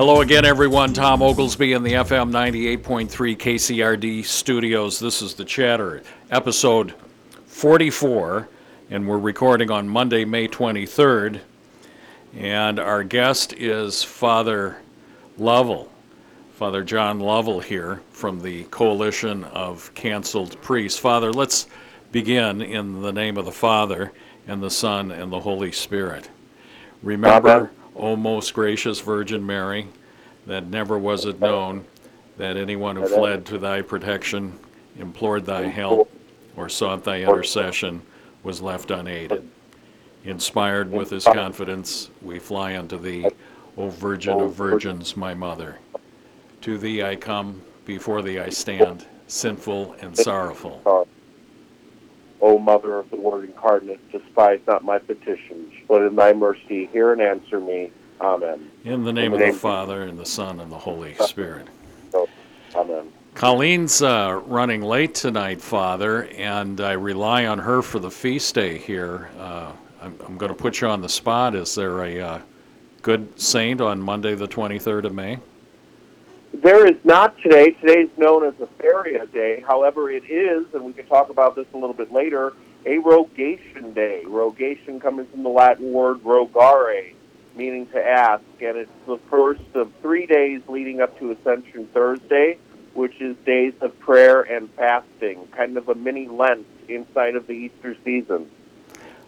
Hello again, everyone. Tom Oglesby in the FM 98.3 KCRD studios. This is The Chatter, episode 44, and we're recording on Monday, May 23rd. And our guest is Father Lovell, Father John Lovell here from the Coalition of Canceled Priests. Father, let's begin in the name of the Father, and the Son, and the Holy Spirit. Remember. O most gracious Virgin Mary, that never was it known that anyone who fled to thy protection, implored thy help, or sought thy intercession was left unaided. Inspired with this confidence, we fly unto thee, O Virgin of Virgins, my Mother. To thee I come, before thee I stand, sinful and sorrowful. O Mother of the Word incarnate, despise not my petitions, but in thy mercy hear and answer me. Amen. In the name of the Father, and the Son, and the Holy Spirit. Amen. Colleen's uh, running late tonight, Father, and I rely on her for the feast day here. Uh, I'm, I'm going to put you on the spot. Is there a uh, good saint on Monday, the 23rd of May? There is not today. Today is known as a Feria Day. However, it is, and we can talk about this a little bit later, a rogation day. Rogation coming from the Latin word rogare, meaning to ask, and it's the first of three days leading up to Ascension Thursday, which is days of prayer and fasting, kind of a mini Lent inside of the Easter season.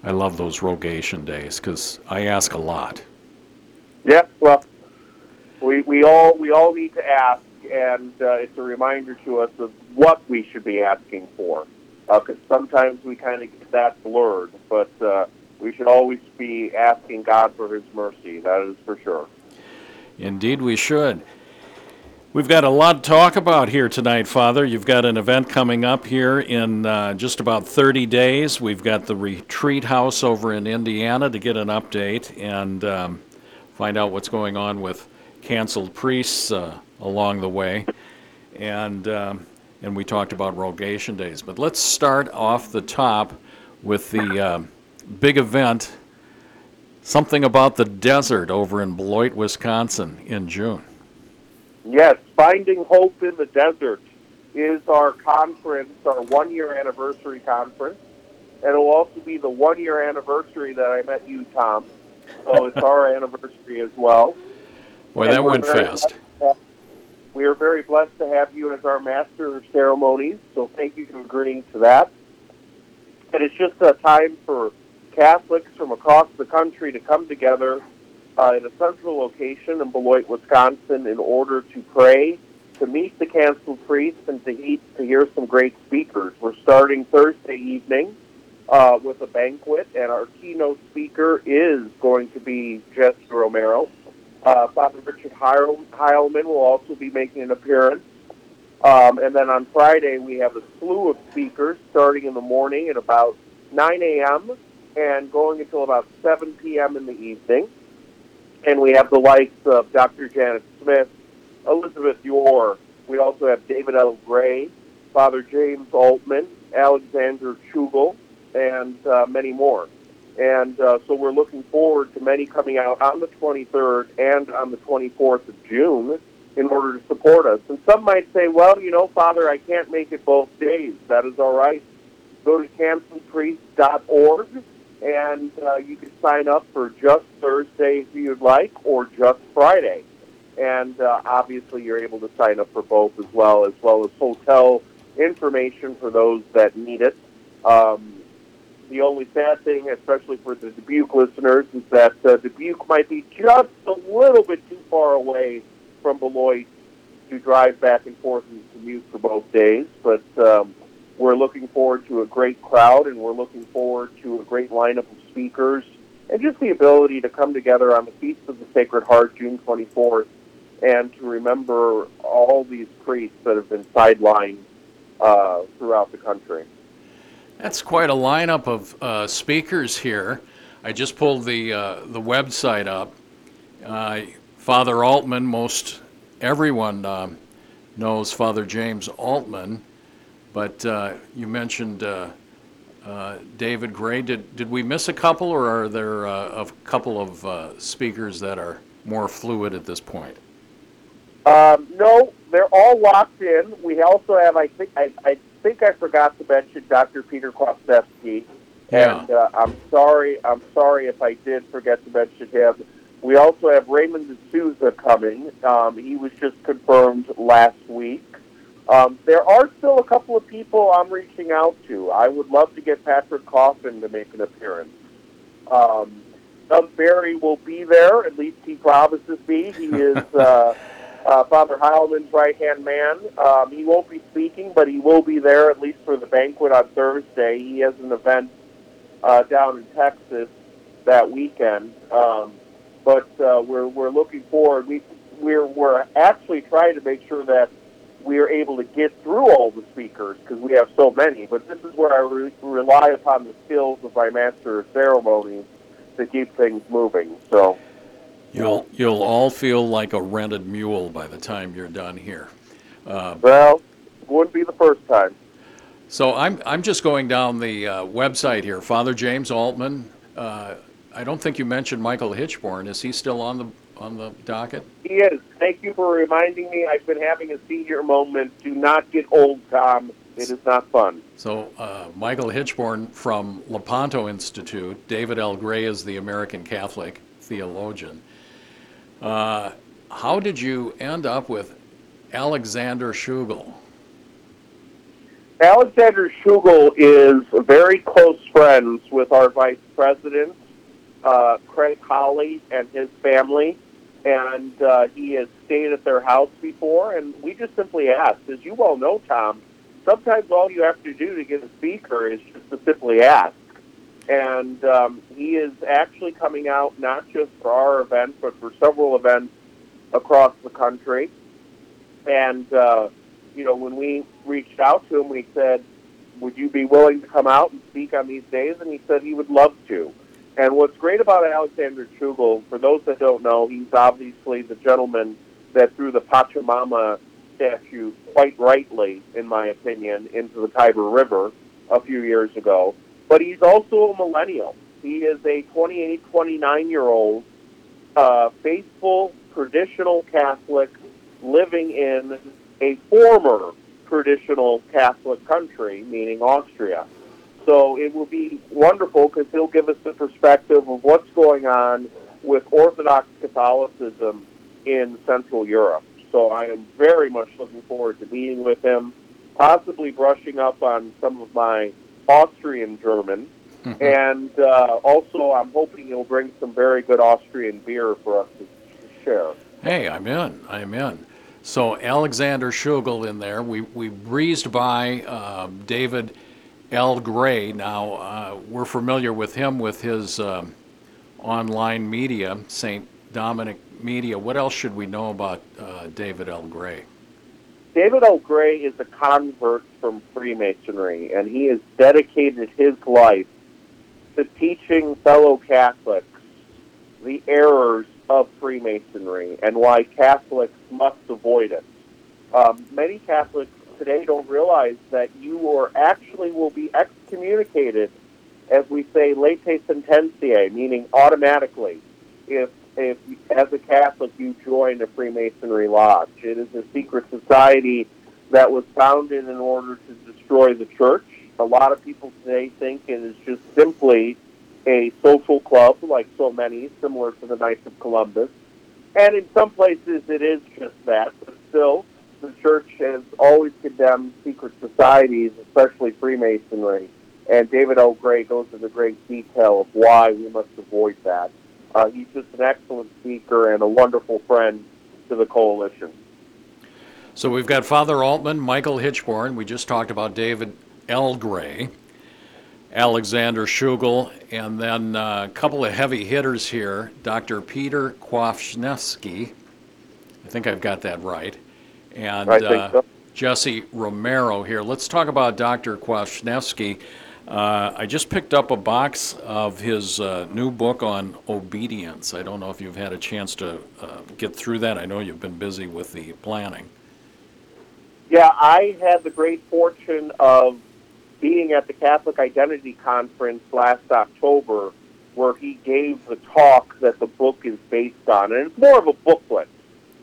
I love those rogation days because I ask a lot. Yeah, well, we, we all we all need to ask, and uh, it's a reminder to us of what we should be asking for, because sometimes we kind of get that blurred. But uh, we should always be asking God for His mercy. That is for sure. Indeed, we should. We've got a lot to talk about here tonight, Father. You've got an event coming up here in uh, just about 30 days. We've got the retreat house over in Indiana to get an update and um, find out what's going on with canceled priests uh, along the way. And, um, and we talked about rogation days. But let's start off the top with the um big event something about the desert over in Beloit, Wisconsin in June. Yes, Finding Hope in the Desert is our conference, our one year anniversary conference. And it will also be the one year anniversary that I met you, Tom. So it's our anniversary as well. Boy, And that went fast. blessed- We are very blessed to have you as our master of ceremonies, so thank you for agreeing to that. And it's just a time for Catholics from across the country to come together uh, in a central location in Beloit, Wisconsin, in order to pray, to meet the canceled priests, and to, eat, to hear some great speakers. We're starting Thursday evening uh, with a banquet, and our keynote speaker is going to be Jesse Romero. Uh, Father Richard Heil- Heilman will also be making an appearance. Um, and then on Friday, we have a slew of speakers starting in the morning at about 9 a.m. and going until about 7 p.m. in the evening. And we have the likes of Dr. Janet Smith, Elizabeth Yore. We also have David L. Gray, Father James Altman, Alexander Tschugguel, and uh, many more. And uh, so we're looking forward to many coming out on the 23rd and on the 24th of June in order to support us. And some might say, well, you know, Father, I can't make it both days. That is all right. Go to cancelpriest.org and uh, you can sign up for just Thursday if you'd like or just Friday. And uh, obviously, you're able to sign up for both as well, as well as hotel information for those that need it. Um, the only sad thing, especially for the Dubuque listeners, is that uh, Dubuque might be just a little bit too far away from Beloit to drive back and forth and commute for both days. But um, we're looking forward to a great crowd, and we're looking forward to a great lineup of speakers, and just the ability to come together on the Feast of the Sacred Heart, June 24th, and to remember all these priests that have been sidelined uh, throughout the country. That's quite a lineup of uh, speakers here. I just pulled the uh, the website up. Uh, Father Altman, most everyone um, knows Father James Altman, but uh, you mentioned uh, uh, David Gray. Did did we miss a couple, or are there uh, a couple of uh, speakers that are more fluid at this point? Um, no, they're all locked in. We also have, I think, I, I think I forgot to mention Dr. Peter Kwasniewski. Yeah. And uh, I'm sorry, I'm sorry if I did forget to mention him. We also have Raymond D'Souza coming. Um, he was just confirmed last week. Um, there are still a couple of people I'm reaching out to. I would love to get Patrick Coffin to make an appearance. Um, Doug Barry will be there, at least he promises me. He is uh, uh, Father Heilman's right hand man. Um, he won't be speaking, but he will be there at least for the banquet on Thursday. He has an event uh, down in Texas that weekend. Um, but uh, we're we're looking forward. We we're we're actually trying to make sure that we are able to get through all the speakers because we have so many. But this is where I re- rely upon the skills of my master of ceremonies to keep things moving. So You'll you'll all feel like a rented mule by the time you're done here. Uh, well, wouldn't be the first time. so I'm I'm just going down the uh, website here. Father James Altman. Uh, I don't think you mentioned Michael Hichborn. Is he still on the on the docket? He is. Thank you for reminding me. I've been having a senior moment. Do not get old, Tom. It is not fun. So uh, Michael Hichborn from Lepanto Institute. David L. Gray is the American Catholic theologian. Uh, how did you end up with Alexander Tschugguel? Alexander Tschugguel is very close friends with our vice president, uh, Craig Holly, and his family. And uh, he has stayed at their house before. And we just simply asked, as you well know, Tom, sometimes all you have to do to get a speaker is just to simply ask. And um, he is actually coming out not just for our event, but for several events across the country. And, uh, you know, when we reached out to him, we said, Would you be willing to come out and speak on these days? And he said he would love to. And what's great about Alexander Tschugguel, for those that don't know, he's obviously the gentleman that threw the Pachamama statue quite rightly, in my opinion, into the Tiber River a few years ago. But he's also a millennial. He is a 28, 29 year old uh, faithful, traditional Catholic living in a former traditional Catholic country, meaning Austria. So it will be wonderful because he'll give us the perspective of what's going on with Orthodox Catholicism in Central Europe. So I am very much looking forward to meeting with him, possibly brushing up on some of my Austrian German. And uh, also, I'm hoping he'll bring some very good Austrian beer for us to share. Hey, I'm in. I'm in. So Alexander Tschugguel in there. We we breezed by um, David L. Gray. Now uh, we're familiar with him with his um, online media, Saint Dominic Media. What else should we know about uh, David L. Gray? David L. Gray is a convert from Freemasonry, and he has dedicated his life to teaching fellow Catholics the errors of Freemasonry and why Catholics must avoid it. Um, many Catholics today don't realize that you are actually will be excommunicated, as we say, latae sententiae, meaning automatically, if if as a Catholic you join a Freemasonry lodge. It is a secret society that was founded in order to destroy the church. A lot of people today think it is just simply a social club, like so many, similar to the Knights of Columbus. And in some places it is just that, but still, the church has always condemned secret societies, especially Freemasonry. And David O. Gray goes into great detail of why we must avoid that. Uh, he's just an excellent speaker and a wonderful friend to the coalition. So we've got Father Altman, Michael Hichborn. We just talked about David L. Gray, Alexander Tschugguel, and then uh, a couple of heavy hitters here. Dr. Peter Kwasniewski. I think I've got that right. And uh, so. Jesse Romero here. Let's talk about Dr. Kwasniewski. Uh, I just picked up a box of his uh, new book on obedience. I don't know if you've had a chance to uh, get through that. I know you've been busy with the planning. Yeah, I had the great fortune of being at the Catholic Identity Conference last October, where he gave the talk that the book is based on, and it's more of a booklet.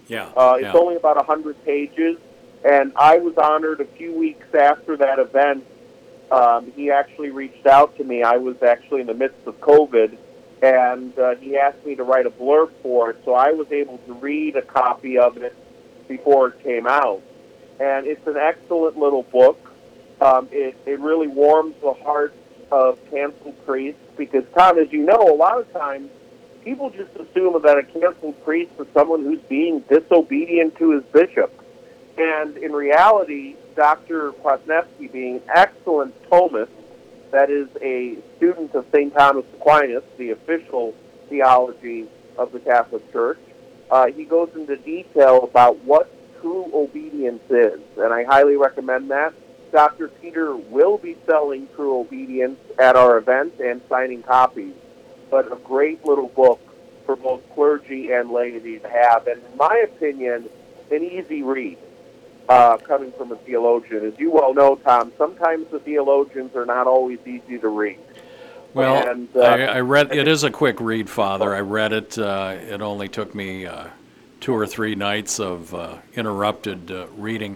Yeah. Uh, it's yeah. only about 100 pages, and I was honored a few weeks after that event. Um, he actually reached out to me. I was actually in the midst of COVID, and uh, he asked me to write a blurb for it, so I was able to read a copy of it before it came out. And it's an excellent little book. Um, it, it really warms the hearts of canceled priests because, Tom, as you know, a lot of times people just assume that a canceled priest is someone who's being disobedient to his bishop. And in reality, Dr. Kwasniewski, being an excellent Thomist, that is a student of St. Thomas Aquinas, the official theology of the Catholic Church, uh, he goes into detail about what true obedience is. And I highly recommend that. Dr. Peter will be selling True Obedience at our event and signing copies. But a great little book for both clergy and laity to have. And in my opinion, an easy read uh, coming from a theologian. As you well know, Tom, sometimes the theologians are not always easy to read. Well, And, uh, I, I read. It is a quick read, Father. I read it. Uh, it only took me uh, two or three nights of uh, interrupted uh, reading.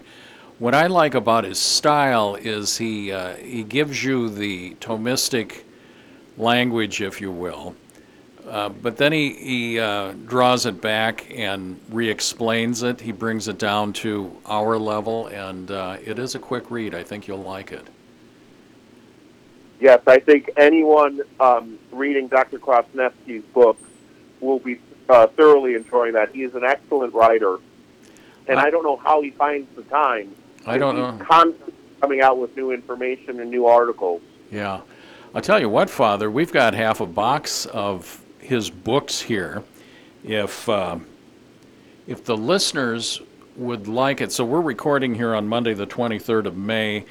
What I like about his style is he uh, he gives you the Thomistic language, if you will, uh, but then he he uh, draws it back and re-explains it. He brings it down to our level, and uh, it is a quick read. I think you'll like it. Yes, I think anyone um, reading Dr. Kwasniewski's book will be uh, thoroughly enjoying that. He is an excellent writer, and I- I, don't know how he finds the time. I don't He's know. Constantly coming out with new information and new articles. Yeah. I'll tell you what, Father, we've got half a box of his books here. If, uh, if the listeners would like it, so we're recording here on Monday, the 23rd of May,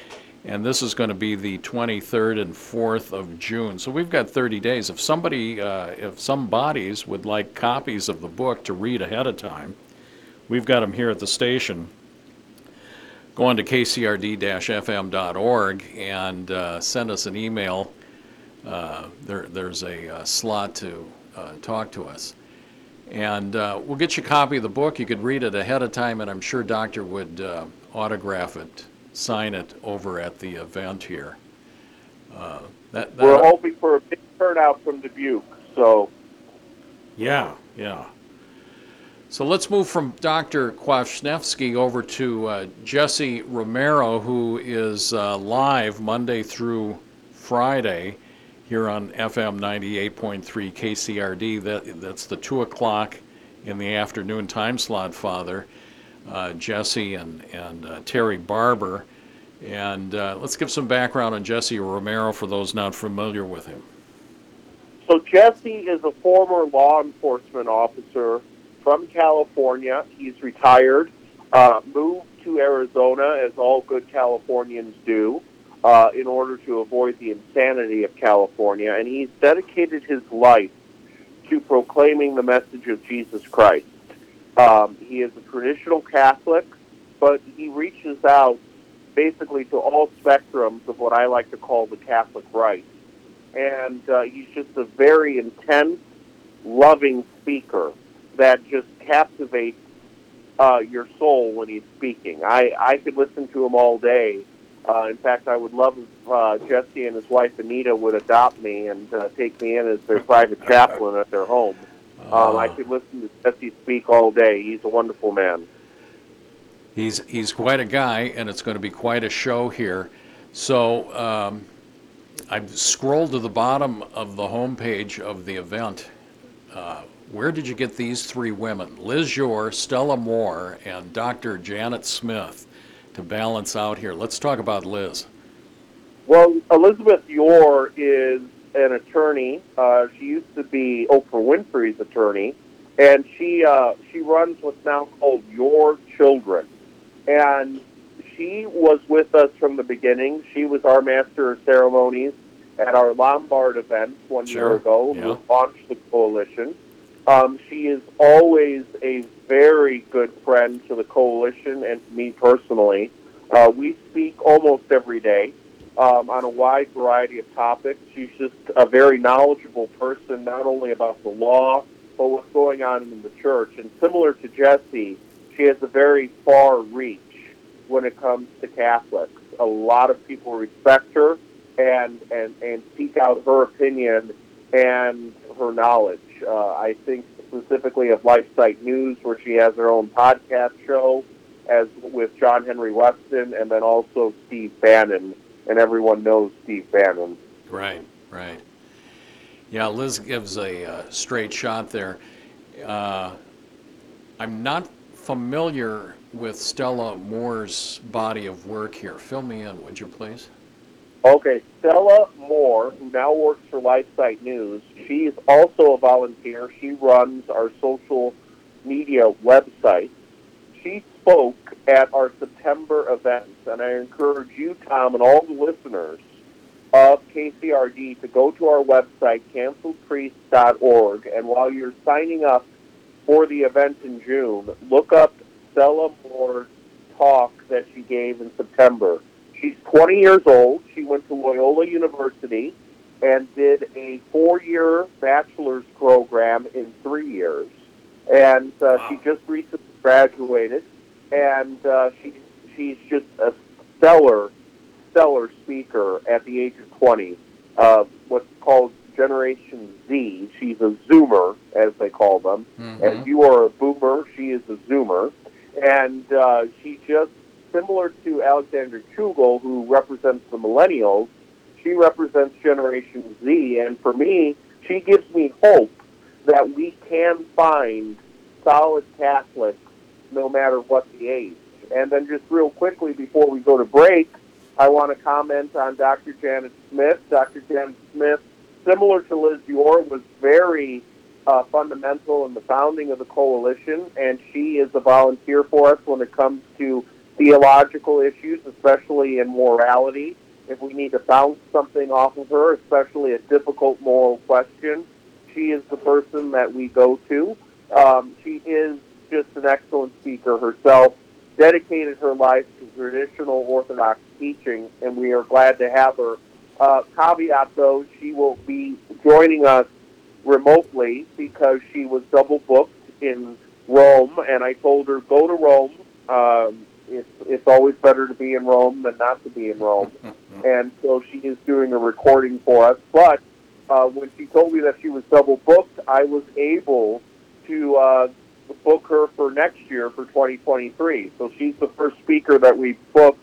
and this is going to be the 23rd and 4th of June. So we've got 30 days. If somebody, uh, if some bodies would like copies of the book to read ahead of time, we've got them here at the station go on to kcrd-fm.org and uh, send us an email. Uh, there, there's a uh, slot to uh, talk to us. And uh, we'll get you a copy of the book. You could read it ahead of time, and I'm sure Doctor would uh, autograph it, sign it over at the event here. Uh, that, that, We're hoping for a big turnout from Dubuque. So, Yeah, yeah. So let's move from Dr. Kwasniewski over to uh, Jesse Romero, who is uh, live Monday through Friday here on FM 98.3 KCRD. That, that's the 2 o'clock in the afternoon time slot, Father. Uh, Jesse and, and uh, Terry Barber. And uh, let's give some background on Jesse Romero for those not familiar with him. so Jesse is a former law enforcement officer from California. He's retired, uh, moved to Arizona, as all good Californians do, uh, in order to avoid the insanity of California, and he's dedicated his life to proclaiming the message of Jesus Christ. Um, he is a traditional Catholic, but he reaches out basically to all spectrums of what I like to call the Catholic right. And uh, he's just a very intense, loving speaker that just captivates uh, your soul when he's speaking. I, I could listen to him all day. Uh, in fact, I would love if uh, Jesse and his wife Anita would adopt me and uh, take me in as their private chaplain at their home. Um, I could listen to Jesse speak all day. He's a wonderful man. He's he's quite a guy, and it's going to be quite a show here. So um, I've scrolled to the bottom of the homepage of the event. Uh, where did you get these three women, Liz Yore, Stella Moore, and Dr. Janet Smith, to balance out here? Let's talk about Liz. Well, Elizabeth Yore is an attorney. Uh, she used to be Oprah Winfrey's attorney, and she uh, she runs what's now called Yore Children. And she was with us from the beginning. She was our master of ceremonies at our Lombard event one Sure, year ago. yeah. We launched the coalition. Um, she is always a very good friend to the coalition and to me personally. Uh, we speak almost every day um, on a wide variety of topics. She's just a very knowledgeable person, not only about the law, but what's going on in the church. And similar to Jesse, she has a very far reach when it comes to Catholics. A lot of people respect her and and and seek out her opinion and her knowledge. Uh, I think specifically of LifeSite News, where she has her own podcast show, as with John Henry Weston, and then also Steve Bannon, and everyone knows Steve Bannon. Right, right. Yeah, Liz gives a uh, straight shot there. Uh, I'm not familiar with Stella Moore's body of work here. Fill me in, would you please? Okay, Stella Moore, who now works for LifeSite News, she is also a volunteer. She runs our social media website. She spoke at our September event, and I encourage you, Tom, and all the listeners of KCRD to go to our website, canceledpriest.org, and while you're signing up for the event in June, look up Stella Moore's talk that she gave in September. She's 20 years old. She went to Loyola University and did a four-year bachelor's program in three years. And uh, she just recently graduated, and uh, she she's just a stellar, stellar speaker at the age of 20. Uh, what's called Generation Z. She's a Zoomer, as they call them. Mm-hmm. And you are a Boomer. She is a Zoomer, and uh, she just similar to Alexander Tschugguel, who represents the millennials, she represents Generation Z. And for me, she gives me hope that we can find solid Catholics no matter what the age. And then just real quickly before we go to break, I want to comment on Dr. Janet Smith. Dr. Janet Smith, similar to Liz Yore, was very uh, fundamental in the founding of the coalition, and she is a volunteer for us when it comes to theological issues, especially in morality. If we need to bounce something off of her, especially a difficult moral question, she is the person that we go to. Um, she is just an excellent speaker herself, dedicated her life to traditional Orthodox teaching, and we are glad to have her. Uh, caveat, though, she will be joining us remotely because she was double booked in Rome, and I told her, go to Rome. Um, it's it's always better to be in Rome than not to be in Rome. and so she is doing a recording for us. But uh, when she told me that she was double booked, I was able to uh, book her for next year for 2023. So she's the first speaker that we booked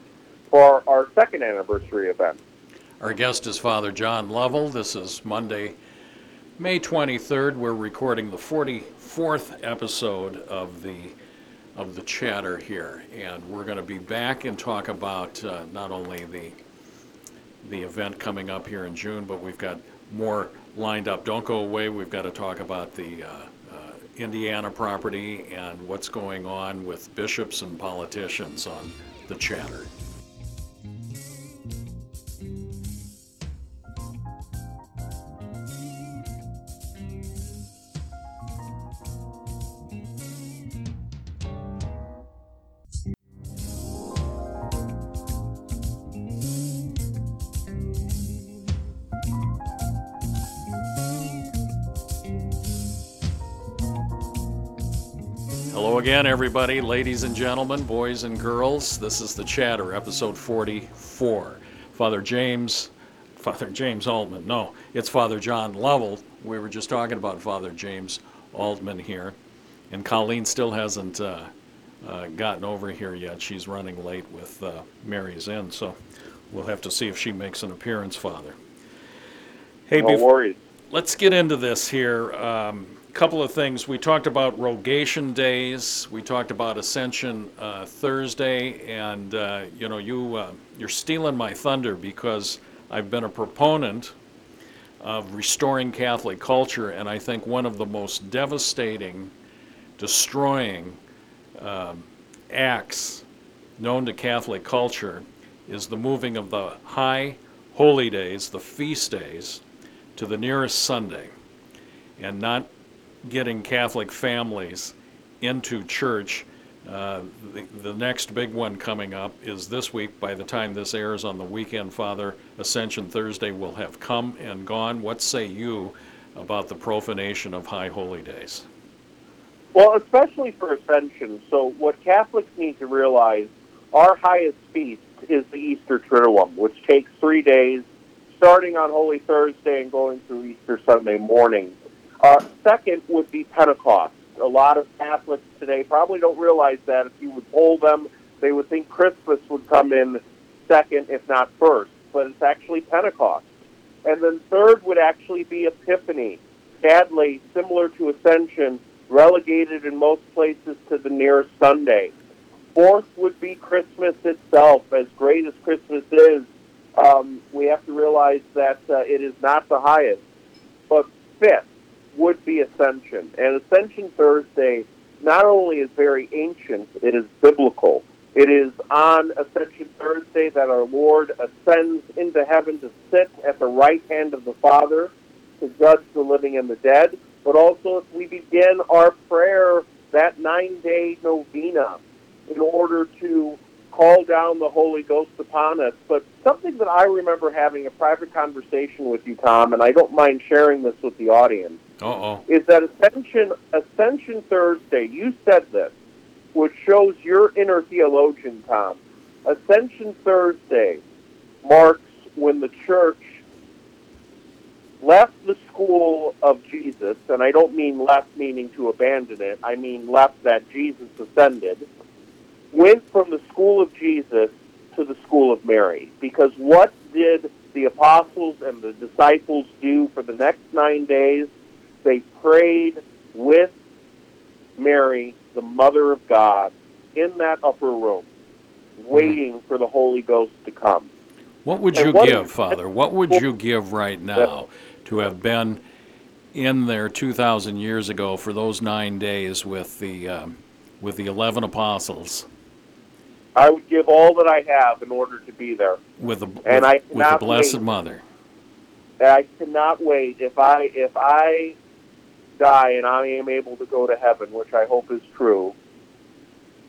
for our second anniversary event. Our guest is Father John Lovell. This is Monday, May 23rd. We're recording the 44th episode of the of the chatter here, and we're going to be back and talk about uh, not only the the event coming up here in June, but we've got more lined up. Don't go away. We've got to talk about the uh, uh, Indiana property and what's going on with bishops and politicians on the chatter. Again, everybody, ladies and gentlemen, boys and girls. This is the Chatter, episode 44. Father James, Father James Altman. No, it's Father John Lovell. We were just talking about Father James Altman here, and Colleen still hasn't uh, uh, gotten over here yet. She's running late with uh, Mary's Inn, so we'll have to see if she makes an appearance, Father. Hey, No bef- worries. let's get into this here. Um, couple of things. We talked about rogation days. We talked about Ascension uh, Thursday, and uh, you know, you uh, you're stealing my thunder because I've been a proponent of restoring Catholic culture, and I think one of the most devastating, destroying um, acts known to Catholic culture is the moving of the high holy days, the feast days, to the nearest Sunday, and not getting Catholic families into church. Uh, the, the next big one coming up is this week. By the time this airs on the weekend, Father, Ascension Thursday will have come and gone. What say you about the profanation of High Holy Days? Well, especially for Ascension. So, what Catholics need to realize, our highest feast is the Easter Triduum, which takes three days, starting on Holy Thursday and going through Easter Sunday morning. Uh, second would be Pentecost. A lot of Catholics today probably don't realize that. If you would poll them, they would think Christmas would come in second, if not first. But it's actually Pentecost. And then third would actually be Epiphany. Sadly, similar to Ascension, relegated in most places to the nearest Sunday. Fourth would be Christmas itself. As great as Christmas is, um, we have to realize that uh, it is not the highest. But fifth would be Ascension. And Ascension Thursday not only is very ancient, it is biblical. It is on Ascension Thursday that our Lord ascends into heaven to sit at the right hand of the Father to judge the living and the dead. But also, as we begin our prayer, that nine day novena, in order to call down the Holy Ghost upon us. But something that I remember having a private conversation with you, Tom, and I don't mind sharing this with the audience, Uh-oh. is that Ascension Ascension Thursday, you said this, which shows your inner theologian, Tom. Ascension Thursday marks when the church left the school of Jesus, and I don't mean left meaning to abandon it, I mean left that Jesus ascended, went from the school of Jesus to the school of Mary. Because what did the apostles and the disciples do for the next nine days? They prayed with Mary, the Mother of God, in that upper room, waiting for the Holy Ghost to come. What would you what give, is- Father? What would you give right now to have been in there 2,000 years ago for those nine days with the um, with the 11 apostles, I would give all that I have in order to be there. with the with, I with the Blessed wait. Mother? I cannot wait if I if I die and I am able to go to heaven, which I hope is true.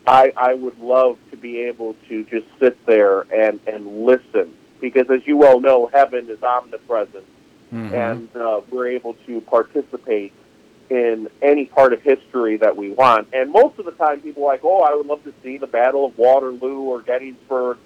I I would love to be able to just sit there and and listen because, as you well know, heaven is omnipresent, Mhm. and uh, we're able to participate in any part of history that we want. And most of the time, people are like, "Oh, I would love to see the Battle of Waterloo or Gettysburg."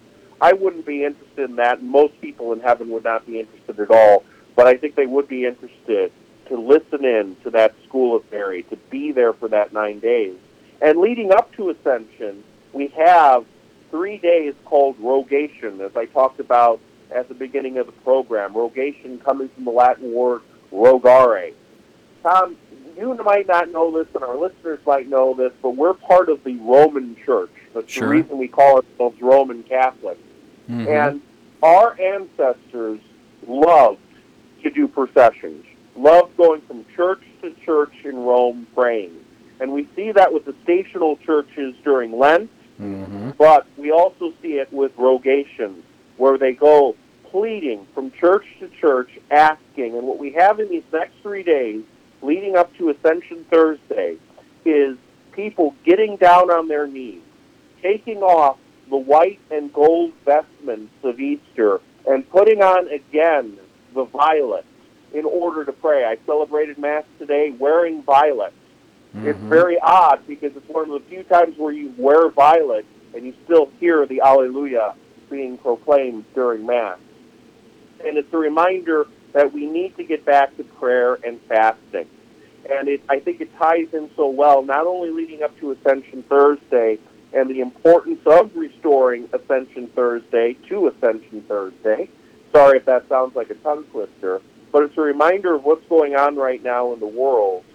I wouldn't be interested in that. Most people in heaven would not be interested at all. But I think they would be interested to listen in to that school of Mary, to be there for that nine days. And leading up to Ascension, we have three days called rogation, as I talked about at the beginning of the program. Rogation coming from the Latin word rogare. Tom, you might not know this, and our listeners might know this, but we're part of the Roman Church. That's Sure. the reason we call ourselves Roman Catholic. Mhm. And our ancestors loved to do processions, loved going from church to church in Rome praying. And we see that with the stational churches during Lent, Mhm. but we also see it with rogation, where they go pleading from church to church, asking. And what we have in these next three days, leading up to Ascension Thursday, is people getting down on their knees, taking off the white and gold vestments of Easter, and putting on again the violet in order to pray. I celebrated Mass today wearing violet. It's Mhm. very odd because it's one of the few times where you wear violet and you still hear the Alleluia being proclaimed during Mass. And it's a reminder that we need to get back to prayer and fasting. And it, I think it ties in so well, not only leading up to Ascension Thursday and the importance of restoring Ascension Thursday to Ascension Thursday. Sorry if that sounds like a tongue twister, but it's a reminder of what's going on right now in the world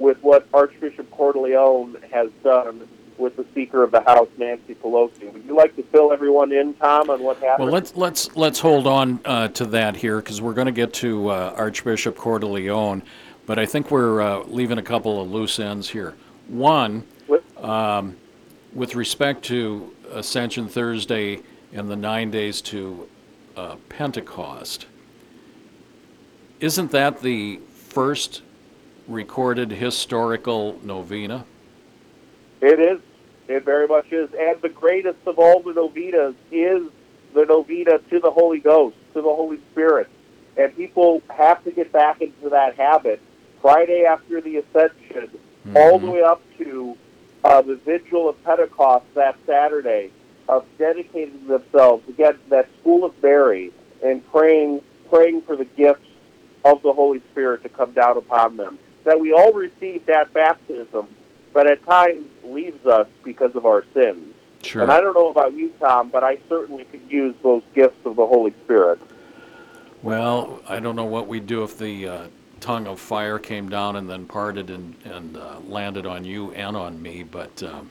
with what Archbishop Cordileone has done with the Speaker of the House, Nancy Pelosi. Would you like to fill everyone in, Tom, on what happened? Well, let's let's let's hold on uh, to that here because we're going to get to uh, Archbishop Cordileone, but I think we're uh, leaving a couple of loose ends here. One, With- with respect to Ascension Thursday and the nine days to uh, Pentecost, isn't that the first recorded historical novena? It is. It very much is. And the greatest of all the novenas is the novena to the Holy Ghost, to the Holy Spirit. And people have to get back into that habit. Friday after the Ascension, all the way up to uh, the vigil of Pentecost that Saturday of dedicating themselves again to that school of Mary and praying praying for the gifts of the Holy Spirit to come down upon them. That we all receive that baptism, but at times leaves us because of our sins. Sure. And I don't know about you, Tom, but I certainly could use those gifts of the Holy Spirit. Well, I don't know what we'd do if the uh, tongue of fire came down and then parted and, and uh, landed on you and on me, but um,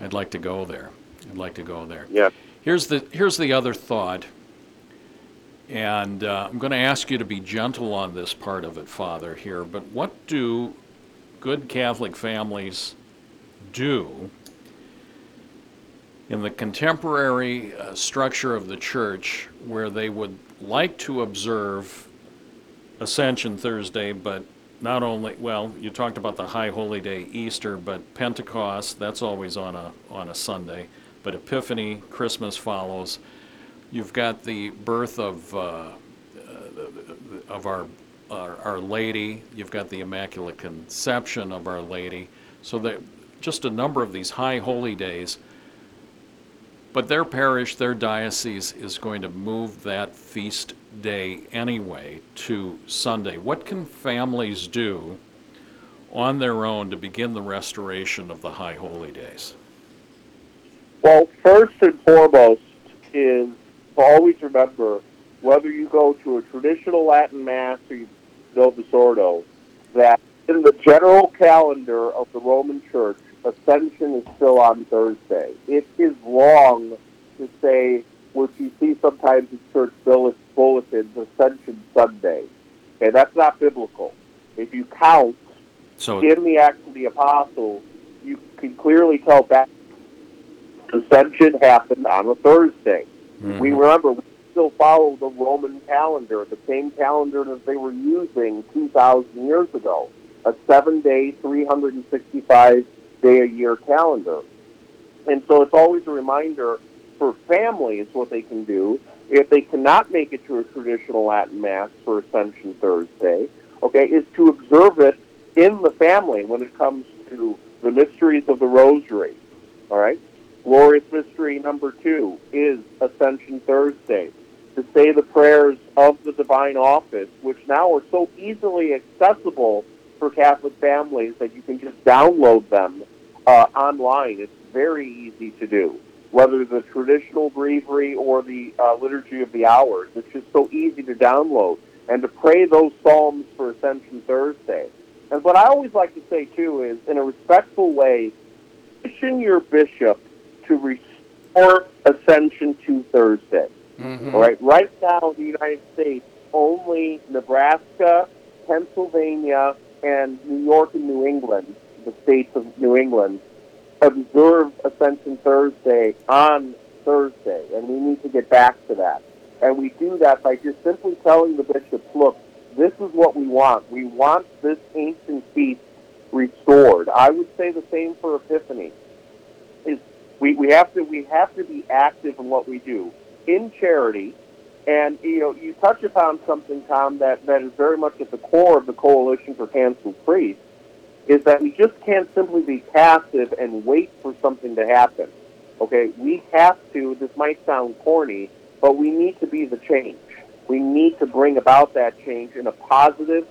I'd like to go there. I'd like to go there. Yeah. Here's the here's the other thought, and uh, I'm going to ask you to be gentle on this part of it, Father. Here, but what do good Catholic families do in the contemporary uh, structure of the church where they would like to observe Ascension Thursday, but not only, well, you talked about the High Holy Day, Easter, but Pentecost, that's always on a, on a Sunday. But Epiphany, Christmas follows. You've got the birth of, uh, of our, our, Our Lady. You've got the Immaculate Conception of Our Lady. So that, just a number of these high holy days. But their parish, their diocese is going to move that feast day anyway to Sunday. What can families do on their own to begin the restoration of the high holy days? Well, first and foremost is always remember whether you go to a traditional Latin Mass or you go to Sordo, that in the general calendar of the Roman Church, Ascension is still on Thursday. It is wrong to say, which you see sometimes in church bulletins, Ascension Sunday. Okay, that's not biblical. If you count So, in the Acts of the Apostles, you can clearly tell that Ascension happened on a Thursday. Mhm. We remember we still follow the Roman calendar, the same calendar that they were using 2,000 years ago, a seven-day, 365-day-a-year calendar. And so it's always a reminder for families what they can do if they cannot make it to a traditional Latin Mass for Ascension Thursday, okay, is to observe it in the family when it comes to the mysteries of the Rosary. All right? Glorious mystery number two is Ascension Thursday. To say the prayers of the divine office, which now are so easily accessible for Catholic families that you can just download them uh, online. It's very easy to do. Whether the traditional breviary or the uh, liturgy of the hours, it's just so easy to download and to pray those psalms for Ascension Thursday. And what I always like to say too is, in a respectful way, petition your bishop to restore Ascension to Thursday. Mhm. All right. Right now in the United States, only Nebraska, Pennsylvania, and New York and New England, the states of New England, observe Ascension Thursday on Thursday, and we need to get back to that. And we do that by just simply telling the bishops, look, this is what we want. We want this ancient feast restored. I would say the same for Epiphany. Is we, we have to we have to be active in what we do in charity. And you know, you touch upon something, Tom, that, that is very much at the core of the Coalition for Canceled Priests, is that we just can't simply be passive and wait for something to happen. Okay, we have to. This might sound corny, but we need to be the change. We need to bring about that change in a positive,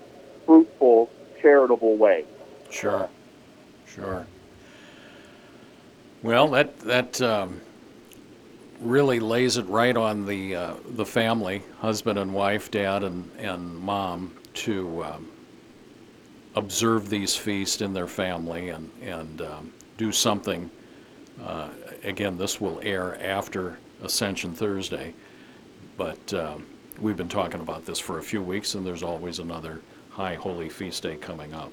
fruitful, charitable way. Sure, sure. Well, that that um, really lays it right on the uh, the family, husband and wife, dad and and mom, to um, observe these feasts in their family and and um, do something. Uh, again, this will air after Ascension Thursday, but um, we've been talking about this for a few weeks, and there's always another High Holy Feast Day coming up.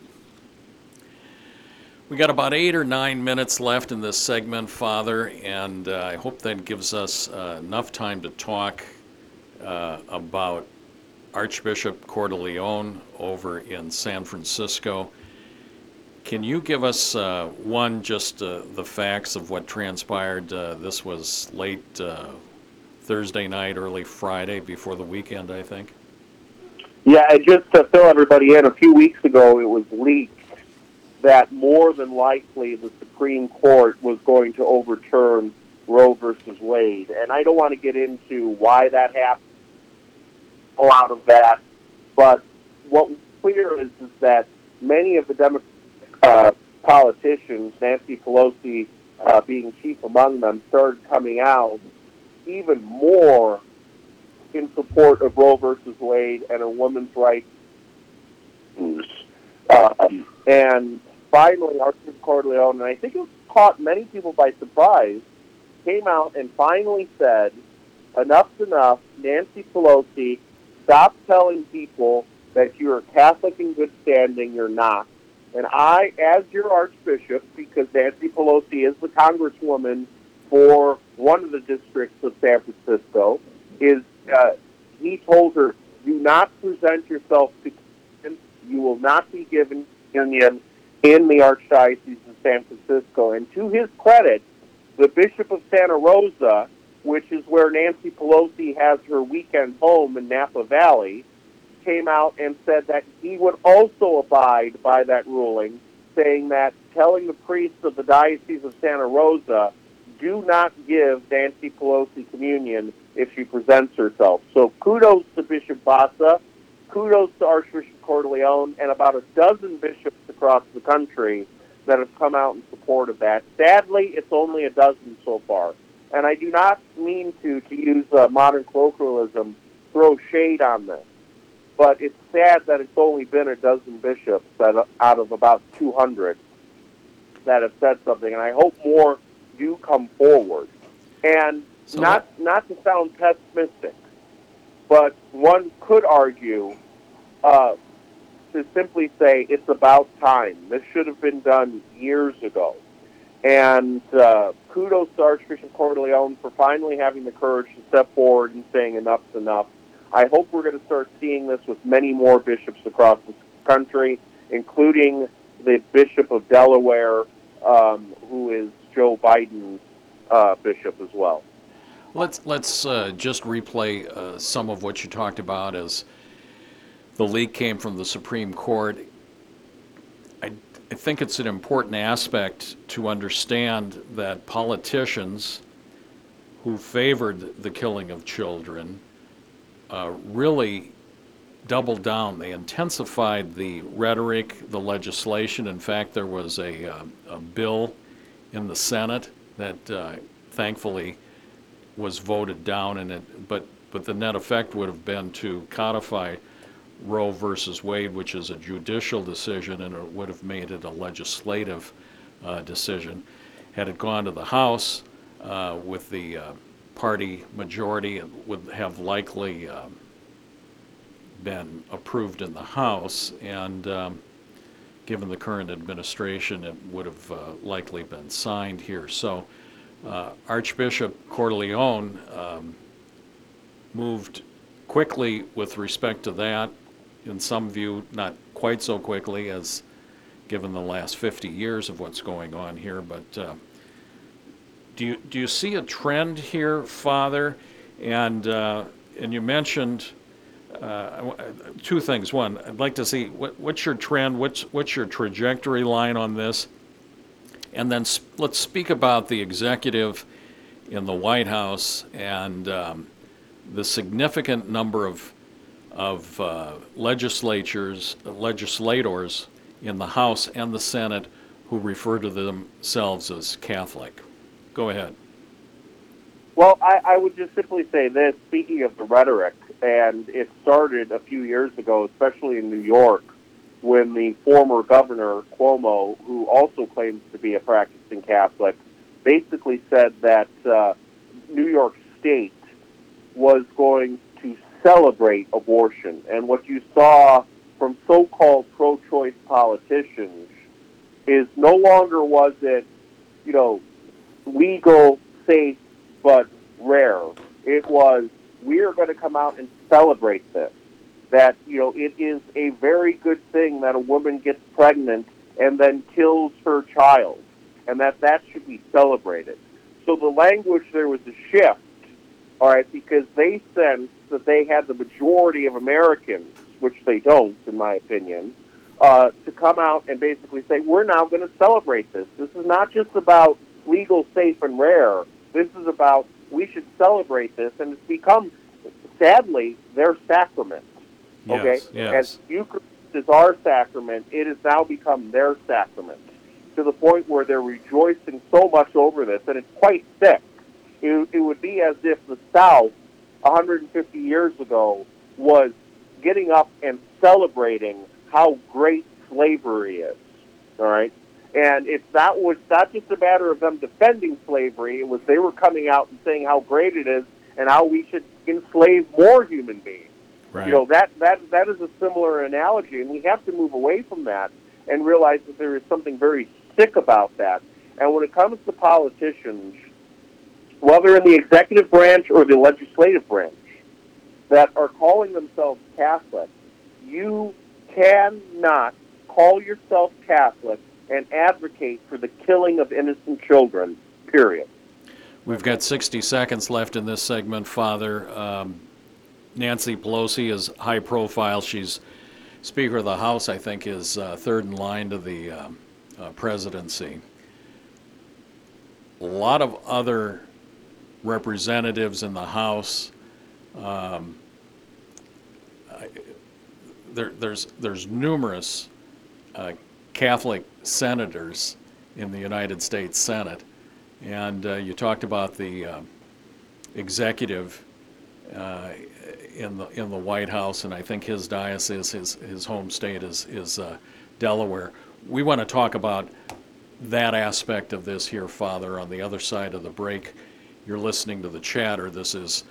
We got about eight or nine minutes left in this segment, Father, and uh, I hope that gives us uh, enough time to talk uh, about Archbishop Cordileone over in San Francisco. Can you give us, uh, one, just uh, the facts of what transpired? Uh, This was late Thursday night, early Friday, before the weekend, I think? Yeah, and just to fill everybody in, a few weeks ago it was leaked that more than likely the Supreme Court was going to overturn Roe versus Wade. And I don't want to get into why that happened, a lot of that, but what was clear is, is that many of the Democratic uh, politicians, Nancy Pelosi uh, being chief among them, started coming out even more in support of Roe versus Wade and a women's rights. Um, and finally, Archbishop Cordileone, and I think it caught many people by surprise, came out and finally said, enough's enough. Nancy Pelosi, stop telling people that you're Catholic in good standing. You're not. And I, as your Archbishop, because Nancy Pelosi is the Congresswoman for one of the districts of San Francisco, is uh, he told her, do not present yourself to you will not be given union in the Archdiocese of San Francisco. And to his credit, the Bishop of Santa Rosa, which is where Nancy Pelosi has her weekend home in Napa Valley, came out and said that he would also abide by that ruling, saying that telling the priests of the Diocese of Santa Rosa, do not give Nancy Pelosi communion if she presents herself. So kudos to Bishop Vasa, kudos to Archbishop Cordileone, and about a dozen bishops across the country that have come out in support of that. Sadly, it's only a dozen so far. And I do not mean to, to use uh, modern colloquialism, throw shade on this but it's sad that it's only been a dozen bishops that, out of about 200 that have said something, and I hope more do come forward. And so not not to sound pessimistic, but one could argue uh, to simply say it's about time. This should have been done years ago. And uh, kudos to Archbishop Cordileone for finally having the courage to step forward and saying enough's enough I hope we're going to start seeing this with many more bishops across the country, including the Bishop of Delaware, um, who is Joe Biden's uh, bishop as well. Let's let's uh, just replay uh, some of what you talked about as the leak came from the Supreme Court. I, I think it's an important aspect to understand that politicians who favored the killing of children uh, really doubled down. They intensified the rhetoric, the legislation. In fact, there was a, uh, a bill in the Senate that uh, thankfully was voted down, and it, but but the net effect would have been to codify Roe versus Wade, which is a judicial decision, and it would have made it a legislative uh, decision. Had it gone to the House uh, with the uh, party majority it would have likely um, been approved in the House, and um, given the current administration, it would have uh, likely been signed here. So uh, Archbishop Cordileone um, moved quickly with respect to that. In some view, not quite so quickly as given the last 50 years of what's going on here, but uh, do you, do you see a trend here, Father? And, uh, and you mentioned uh, two things. One, I'd like to see what, what's your trend, what's, what's your trajectory line on this? And then sp- let's speak about the executive in the White House and um, the significant number of, of uh, legislatures, legislators in the House and the Senate who refer to themselves as Catholic. Go ahead. Well, I, I would just simply say this, speaking of the rhetoric, and it started a few years ago, especially in New York, when the former governor, Cuomo, who also claims to be a practicing Catholic, basically said that uh, New York State was going celebrate abortion. And what you saw from so called pro choice politicians is no longer was it, you know, legal, safe, but rare. It was, we are going to come out and celebrate this. That, you know, it is a very good thing that a woman gets pregnant and then kills her child, and that that should be celebrated. So the language, there was a shift, all right, because they sensed that they had the majority of Americans, which they don't, in my opinion, uh, to come out and basically say, we're now going to celebrate this. This is not just about legal, safe, and rare. This is about we should celebrate this, and it's become, sadly, their sacrament. Okay? Yes, yes. And Eucharist is our sacrament. It has now become their sacrament to the point where they're rejoicing so much over this, and it's quite sick. It, it would be as if the South, 150 years ago, was getting up and celebrating how great slavery is. All right, and it's that was not just a matter of them defending slavery. It was they were coming out and saying how great it is and how we should enslave more human beings. Right. You know that that that is a similar analogy, and we have to move away from that and realize that there is something very sick about that. And when it comes to politicians, whether in the executive branch or the legislative branch, that are calling themselves Catholic, you cannot call yourself Catholic and advocate for the killing of innocent children. Period. We've got 60 seconds left in this segment, Father. Um, Nancy Pelosi is high profile. She's Speaker of the House, I think, is uh, third in line to the um, uh, presidency. A lot of other representatives in the House. Um, I, there, there's there's numerous uh, Catholic senators in the United States Senate, and uh, you talked about the uh, executive uh, in the in the White House, and I think his diocese, his his home state is is uh, Delaware. We want to talk about that aspect of this here, Father, on the other side of the break. You're listening to the chatter. This is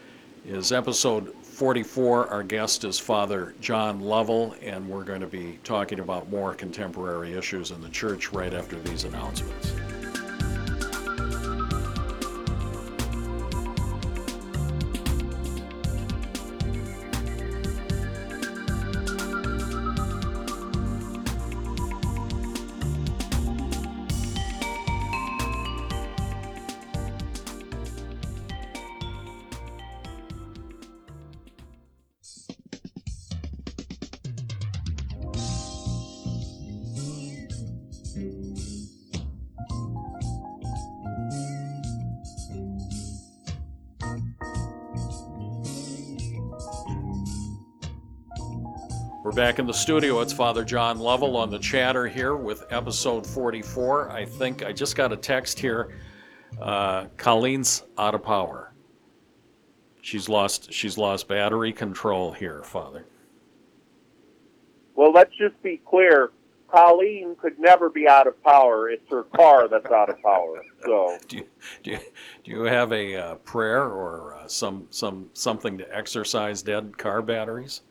is episode 44. Our guest is Father John Lovell, and we're going to be talking about more contemporary issues in the church right after these announcements. We're back in the studio. It's Father John Lovell on the chatter here with episode 44. I think I just got a text here. Uh, Colleen's out of power. She's lost. She's lost battery control here, Father. Well, let's just be clear. Colleen could never be out of power. It's her car that's out of power. So, Do you, do you, do you have a uh, prayer or uh, some some something to exercise dead car batteries?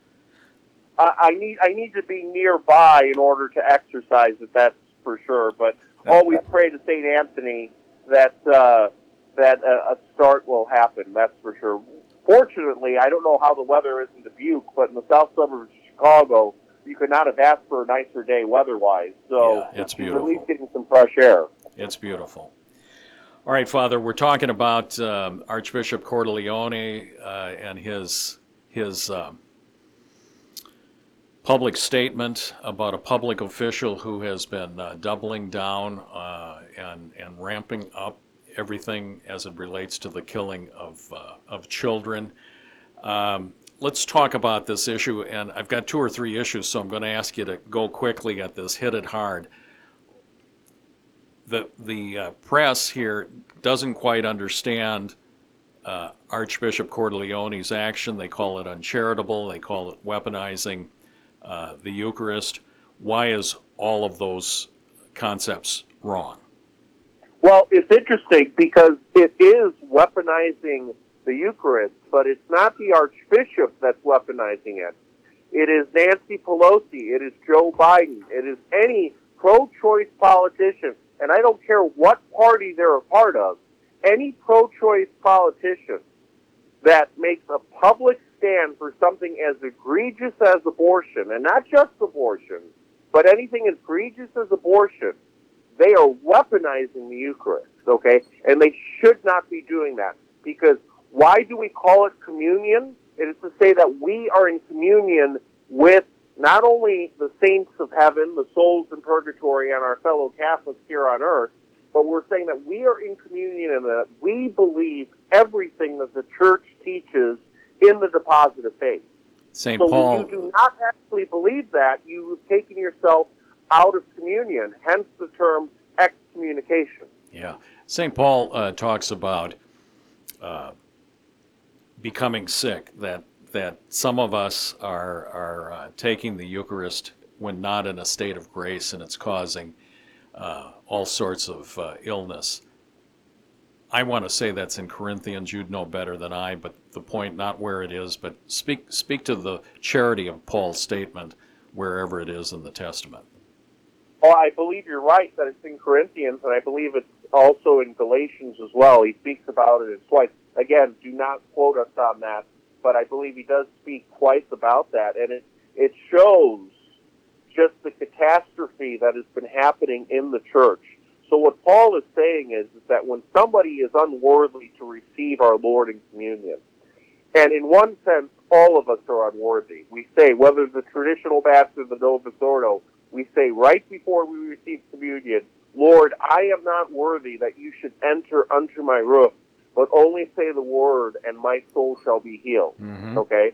I, I need I need to be nearby in order to exercise it. That's for sure. But always pray to Saint Anthony that uh, that a, a start will happen. That's for sure. Fortunately, I don't know how the weather is in Dubuque, but in the south suburbs of Chicago, you could not have asked for a nicer day weather-wise. So Yeah, it's you're beautiful. at least getting some fresh air. It's beautiful. All right, Father, we're talking about um, Archbishop Cordileone uh, and his his um, public statement about a public official who has been uh, doubling down uh, and and ramping up everything as it relates to the killing of uh, of children. Um, let's talk about this issue, and I've got two or three issues, so I'm going to ask you to go quickly at this, hit it hard the the uh, press here doesn't quite understand uh, Archbishop Cordileone's action. They call it uncharitable. They call it weaponizing uh, the Eucharist. Why is all of those concepts wrong? Well, it's interesting because it is weaponizing the Eucharist, but it's not the Archbishop that's weaponizing it. It is Nancy Pelosi. It is Joe Biden. It is any pro choice politician. And I don't care what party they're a part of. Any pro choice politician that makes a public stand for something as egregious as abortion, and not just abortion, but anything as egregious as abortion, they are weaponizing the Eucharist, okay? And they should not be doing that because why do we call it communion? It is to say that we are in communion with not only the saints of heaven, the souls in purgatory, and our fellow Catholics here on earth, but we're saying that we are in communion and that we believe everything that the church teaches in the deposit of faith. St. So Paul. when you do not actually believe that, you've taken yourself out of communion, hence the term excommunication. Yeah. St. Paul uh, talks about uh, becoming sick, that, that some of us are, are uh, taking the Eucharist when not in a state of grace and it's causing uh, all sorts of uh, illness. I want to say that's in Corinthians. You'd know better than I, but the point not where it is, but speak speak to the charity of Paul's statement wherever it is in the Testament. Oh, I believe you're right that it's in Corinthians, and I believe it's also in Galatians as well. He speaks about it twice. Again, do not quote us on that, but I believe he does speak twice about that, and it it shows just the catastrophe that has been happening in the church. So what Paul is saying is, is that when somebody is unworthy to receive our Lord in communion, and in one sense, all of us are unworthy. We say, whether the traditional Baptist or the Novus Ordo, we say right before we receive communion, Lord, I am not worthy that you should enter under my roof, but only say the word, and my soul shall be healed. Mhm. Okay?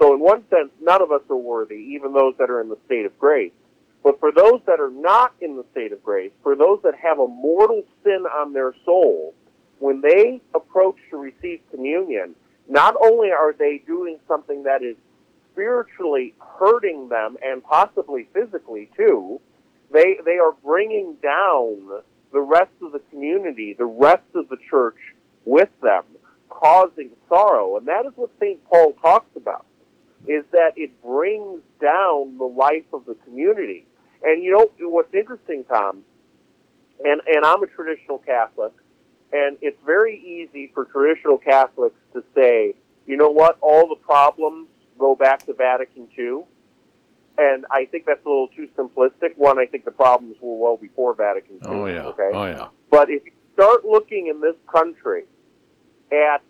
So, in one sense, none of us are worthy, even those that are in the state of grace. But for those that are not in the state of grace, for those that have a mortal sin on their soul, when they approach to receive communion, not only are they doing something that is spiritually hurting them and possibly physically too, they, they are bringing down the rest of the community, the rest of the church with them, causing sorrow. And that is what St. Paul talks about, is that it brings down the life of the community. And you know, what's interesting, Tom, and, and I'm a traditional Catholic, and it's very easy for traditional Catholics to say, you know what, all the problems go back to Vatican II. And I think that's a little too simplistic. One, I think the problems were well before Vatican II. Oh yeah. Okay. Oh yeah. But if you start looking in this country at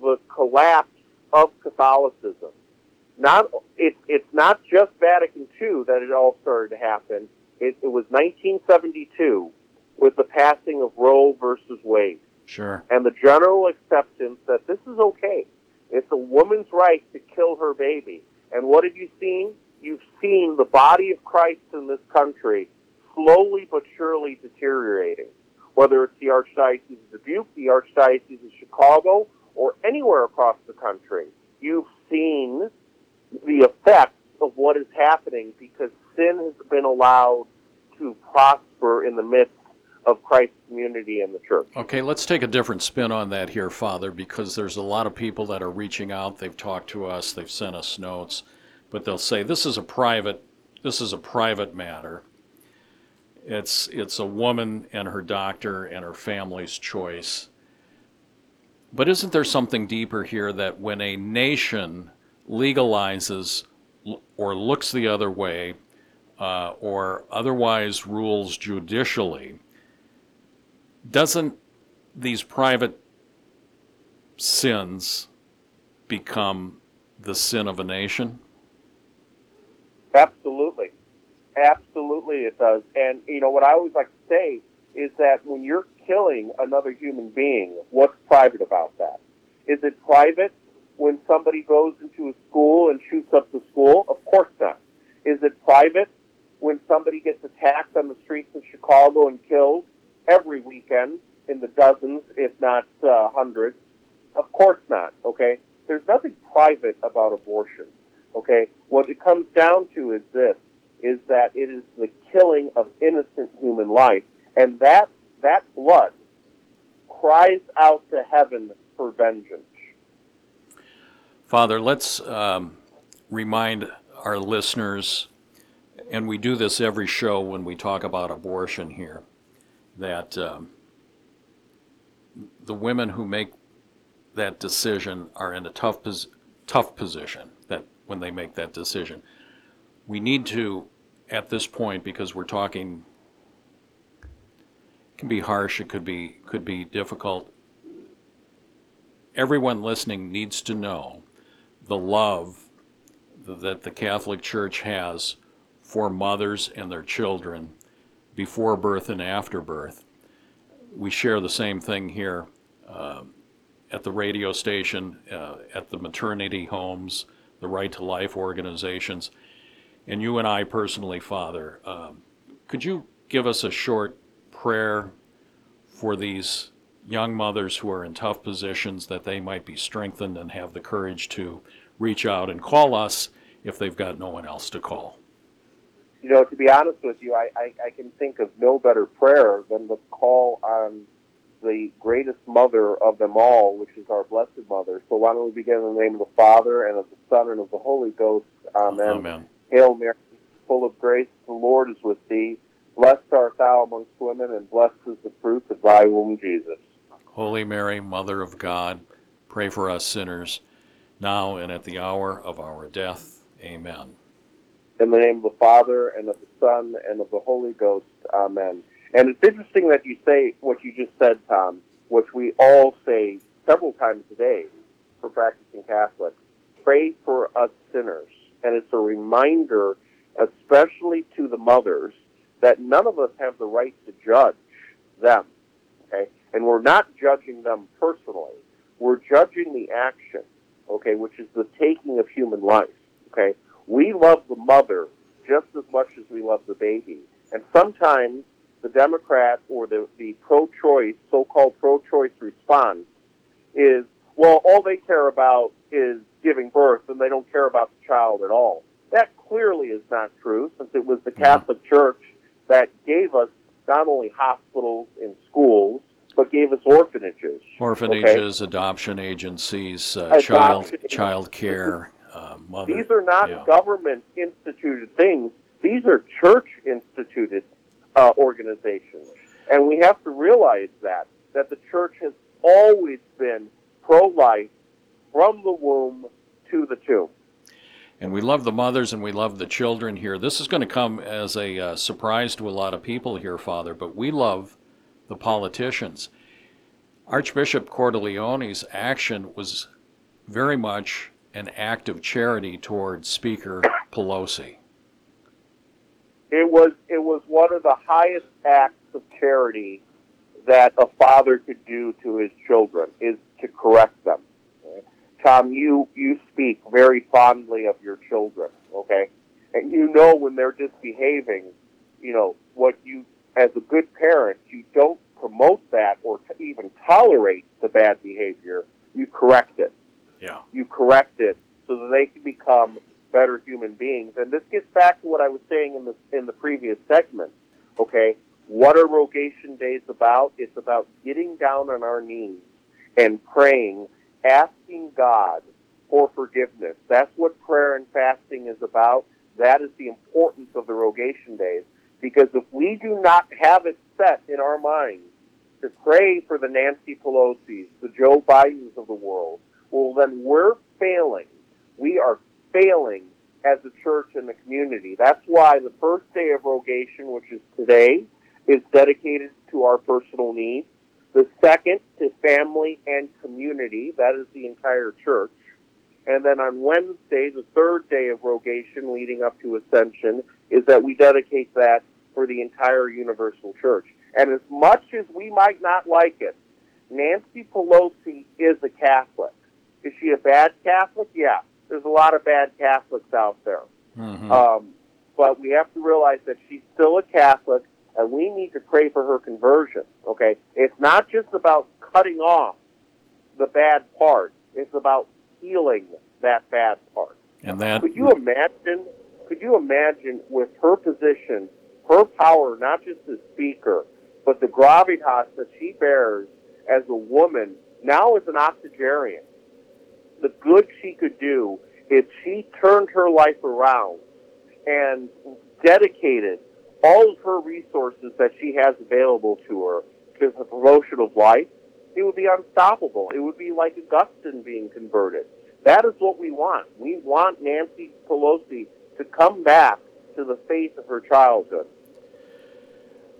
the collapse of Catholicism, not it, it's not just Vatican II that it all started to happen. It, it was 1972 with the passing of Roe versus Wade Sure. and the general acceptance that this is okay. It's a woman's right to kill her baby. And what have you seen? You've seen the body of Christ in this country slowly but surely deteriorating. Whether it's the Archdiocese of Dubuque, the Archdiocese of Chicago, or anywhere across the country, you've seen the effects of what is happening because sin has been allowed to prosper in the midst of Christ's community and the church. Okay, let's take a different spin on that here, Father, because there's a lot of people that are reaching out. They've talked to us, they've sent us notes, but they'll say this is a private this is a private matter. It's it's a woman and her doctor and her family's choice. But isn't there something deeper here that when a nation legalizes or looks the other way uh, or otherwise rules judicially, doesn't these private sins become the sin of a nation? Absolutely. Absolutely it does. And, you know, what I always like to say is that when you're killing another human being, what's private about that? Is it private when somebody goes into a school and shoots up the school? Of course not. Is it private when somebody gets attacked on the streets of Chicago and killed every weekend in the dozens, if not uh, hundreds? Of course not, okay? There's nothing private about abortion, okay? What it comes down to is this, is that it is the killing of innocent human life. And that, that blood cries out to heaven for vengeance. Father, let's um, remind our listeners, and we do this every show when we talk about abortion here, that um, the women who make that decision are in a tough, pos- tough position that when they make that decision. We need to, at this point, because we're talking, it can be harsh, it could be could be difficult. Everyone listening needs to know the love that the Catholic Church has for mothers and their children before birth and after birth. We share the same thing here uh, at the radio station, uh, at the maternity homes, the Right to Life organizations. And you and I personally, Father, um, could you give us a short prayer for these young mothers who are in tough positions that they might be strengthened and have the courage to reach out and call us if they've got no one else to call? You know, to be honest with you, I, I, I can think of no better prayer than the call on the greatest mother of them all, which is our Blessed Mother. So why don't we begin in the name of the Father, and of the Son, and of the Holy Ghost. Amen. Amen. Hail Mary, full of grace, the Lord is with thee. Blessed art thou amongst women, and blessed is the fruit of thy womb, Jesus. Holy Mary, Mother of God, pray for us sinners, now and at the hour of our death. Amen. In the name of the Father, and of the Son, and of the Holy Ghost. Amen. And it's interesting that you say what you just said, Tom, which we all say several times a day for practicing Catholics. Pray for us sinners. And it's a reminder, especially to the mothers, that none of us have the right to judge them. And we're not judging them personally. We're judging the action, okay, which is the taking of human life. Okay? We love the mother just as much as we love the baby. And sometimes the Democrat or the, the pro-choice, so-called pro-choice response is, well, all they care about is giving birth and they don't care about the child at all. That clearly is not true since it was the Catholic Church that gave us not only hospitals and schools, but gave us orphanages. Orphanages, adoption agencies, uh, child Adoption- child care, uh, mother. These are not yeah. government instituted things. These are church instituted uh, organizations. And we have to realize that, that the church has always been pro-life from the womb to the tomb. And we love the mothers and we love the children here. This is going to come as a uh, surprise to a lot of people here, Father, but we love the politicians. Archbishop Cordileone's action was very much an act of charity towards Speaker Pelosi. It was it was one of the highest acts of charity that a father could do to his children is to correct them. Tom, you you speak very fondly of your children, okay, and you know when they're misbehaving. You know what you, as a good parent, you don't promote that or to even tolerate the bad behavior. You correct it Yeah. you correct it so that they can become better human beings. And this gets back to what I was saying in the in the previous segment. Okay, what are rogation days about? It's about getting down on our knees and praying, asking God for forgiveness. That's what prayer and fasting is about. That is the importance of the rogation days. Because if we do not have it set in our minds to pray for the Nancy Pelosi's, the Joe Bidens of the world, well, then we're failing. We are failing as a church and the community. That's why the first day of rogation, which is today, is dedicated to our personal needs. The second to family and community. That is the entire church. And then on Wednesday, the third day of rogation leading up to Ascension, is that we dedicate that for the entire Universal Church. And as much as we might not like it, Nancy Pelosi is a Catholic. Is she a bad Catholic? Yeah. There's a lot of bad Catholics out there. Mhm. Um, but we have to realize that she's still a Catholic, and we need to pray for her conversion. Okay, it's not just about cutting off the bad part; it's about healing that bad part. and that Could you imagine? Could you imagine with her position, her power, not just as speaker, but the gravitas that she bears as a woman, now as an octogenarian, the good she could do if she turned her life around and dedicated all of her resources that she has available to her to the promotion of life, it would be unstoppable. It would be like Augustine being converted. That is what we want. We want Nancy Pelosi to come back to the faith of her childhood.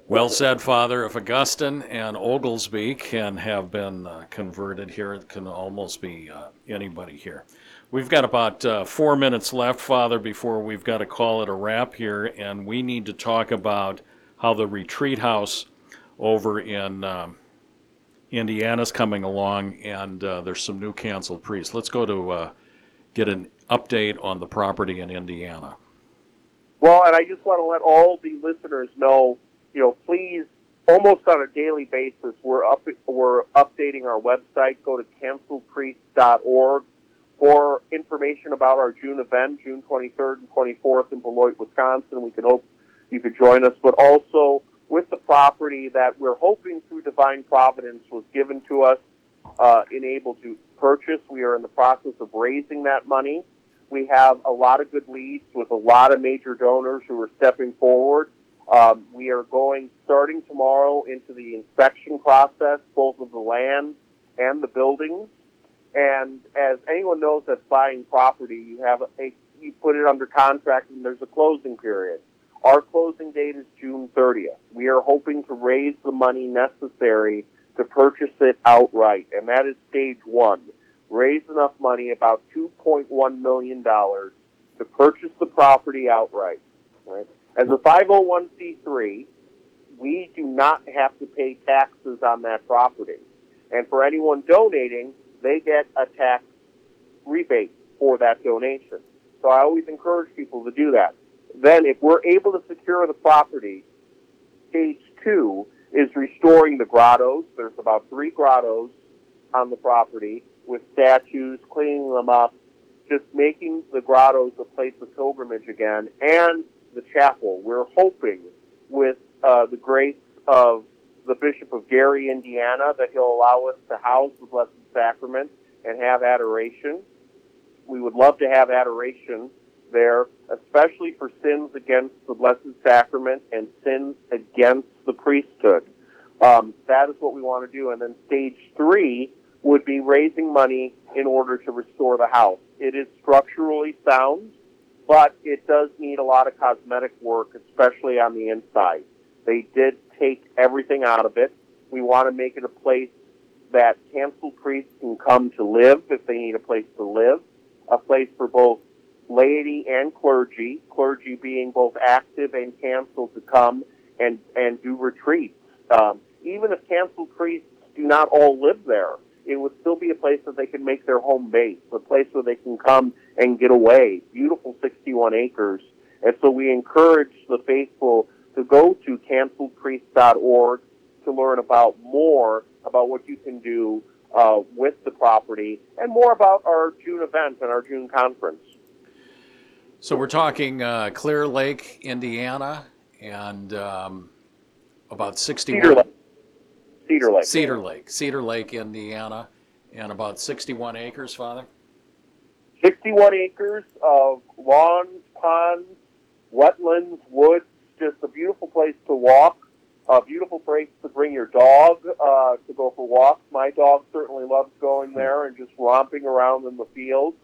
Well said, Father. If Augustine and Oglesby can have been uh, converted here, it can almost be uh, anybody here. We've got about uh, four minutes left, Father, before we've got to call it a wrap here, and we need to talk about how the retreat house over in um, Indiana's coming along, and uh, there's some new canceled priests. Let's go to uh, get an update on the property in Indiana. Well, and I just want to let all the listeners know, you know, please, almost on a daily basis, we're up, we're updating our website. Go to canceledpriest.org for information about our June event, June 23rd and 24th in Beloit, Wisconsin. We can hope you could join us, but also with the property that we're hoping through divine providence was given to us uh, and able to purchase. We are in the process of raising that money. We have a lot of good leads with a lot of major donors who are stepping forward. Um, we are going starting tomorrow into the inspection process, both of the land and the buildings. And as anyone knows that's buying property, you have a you put it under contract and there's a closing period. Our closing date is June 30th. We are hoping to raise the money necessary to purchase it outright, and that is stage one. Raise enough money, about $2.1 million, to purchase the property outright. Right? As a 501c3, we do not have to pay taxes on that property. And for anyone donating, they get a tax rebate for that donation. So I always encourage people to do that. Then, if we're able to secure the property, stage two is restoring the grottos. There's about three grottos on the property with statues, cleaning them up, just making the grottos a place of pilgrimage again, and the chapel. We're hoping, with uh, the grace of the Bishop of Gary, Indiana, that he'll allow us to house the Blessed Sacrament and have adoration. We would love to have adoration there, especially for sins against the Blessed Sacrament and sins against the priesthood. Um, that is what we want to do. And then stage three would be raising money in order to restore the house. It is structurally sound, but it does need a lot of cosmetic work, especially on the inside. They did take everything out of it. We want to make it a place that canceled priests can come to live if they need a place to live, a place for both laity and clergy, clergy being both active and canceled to come and, and do retreats. Um, even if canceled priests do not all live there, it would still be a place that they can make their home base, a place where they can come and get away. Beautiful 61 acres. And so we encourage the faithful to go to canceledpriest.org to learn about more about what you can do uh, with the property and more about our June event and our June conference. So we're talking uh, Clear Lake, Indiana, and um, about 61 Cedar Lake. Cedar Lake. Cedar Lake, Cedar Lake, Indiana, and about 61 acres, Father. 61 acres of lawns, ponds, wetlands, woods, just a beautiful place to walk, a beautiful place to bring your dog uh, to go for walks. My dog certainly loves going there and just romping around in the fields.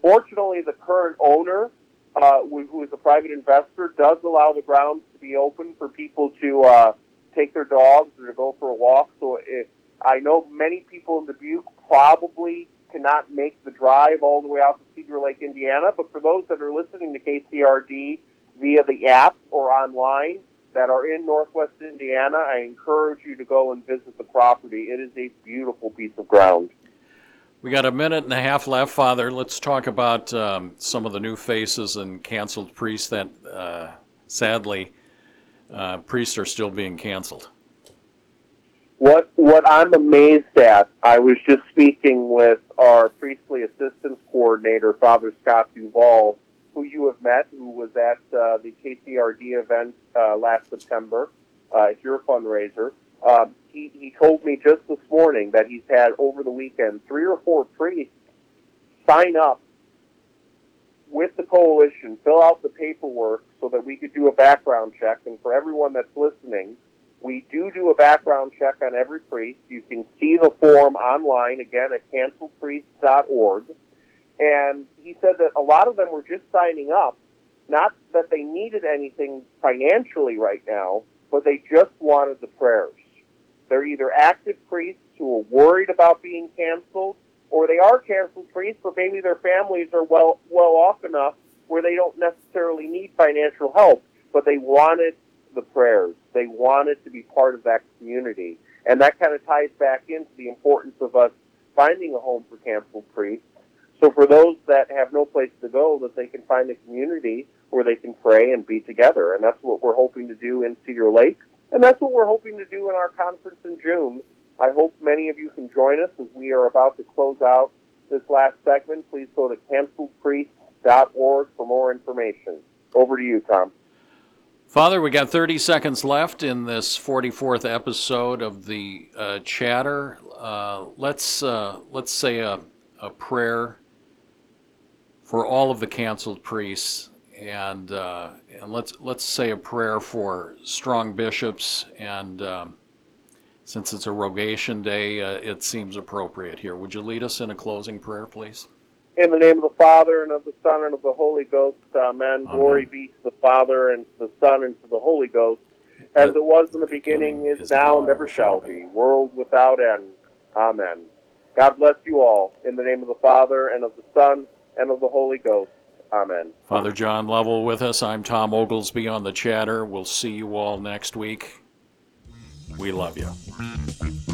Fortunately, the current owner, uh, who is a private investor, does allow the grounds to be open for people to uh, take their dogs or to go for a walk. So it, I know many people in Dubuque probably cannot make the drive all the way out to Cedar Lake, Indiana, but for those that are listening to KCRD via the app or online that are in Northwest Indiana, I encourage you to go and visit the property. It is a beautiful piece of ground. We got a minute and a half left, Father. Let's talk about um, some of the new faces and canceled priests that, uh, sadly, uh, priests are still being canceled. What what I'm amazed at, I was just speaking with our priestly assistance coordinator, Father Scott Duval, who you have met, who was at uh, the KCRD event uh, last September uh, at your fundraiser. Um, he, he told me just this morning that he's had over the weekend three or four priests sign up with the coalition, fill out the paperwork so that we could do a background check. And for everyone that's listening, we do do a background check on every priest. You can see the form online again at canceledpriest.org. And he said that a lot of them were just signing up, not that they needed anything financially right now, but they just wanted the prayers. They're either active priests who are worried about being canceled, or they are canceled priests, but maybe their families are well well off enough where they don't necessarily need financial help, but they wanted the prayers. They wanted to be part of that community. And that kind of ties back into the importance of us finding a home for canceled priests. So for those that have no place to go, that they can find a community where they can pray and be together. And that's what we're hoping to do in Cedar Lake. And that's what we're hoping to do in our conference in June. I hope many of you can join us as we are about to close out this last segment. Please go to canceledpriest.org for more information. Over to you, Tom. Father, we got 30 seconds left in this 44th episode of the uh, chatter. Uh, let's uh, let's say a, a prayer for all of the canceled priests, and uh, and let's let's say a prayer for strong bishops. And um, since it's a rogation day, uh, it seems appropriate here. Would you lead us in a closing prayer, please? In the name of the Father, and of the Son, and of the Holy Ghost, Amen. Glory be to the Father, and to the Son, and to the Holy Ghost, as it was in the beginning, is now, and ever shall be, world without end. Amen. God bless you all. In the name of the Father, and of the Son, and of the Holy Ghost. Amen. Father John Lovell with us. I'm Tom Oglesby on the chatter. We'll see you all next week. We love you.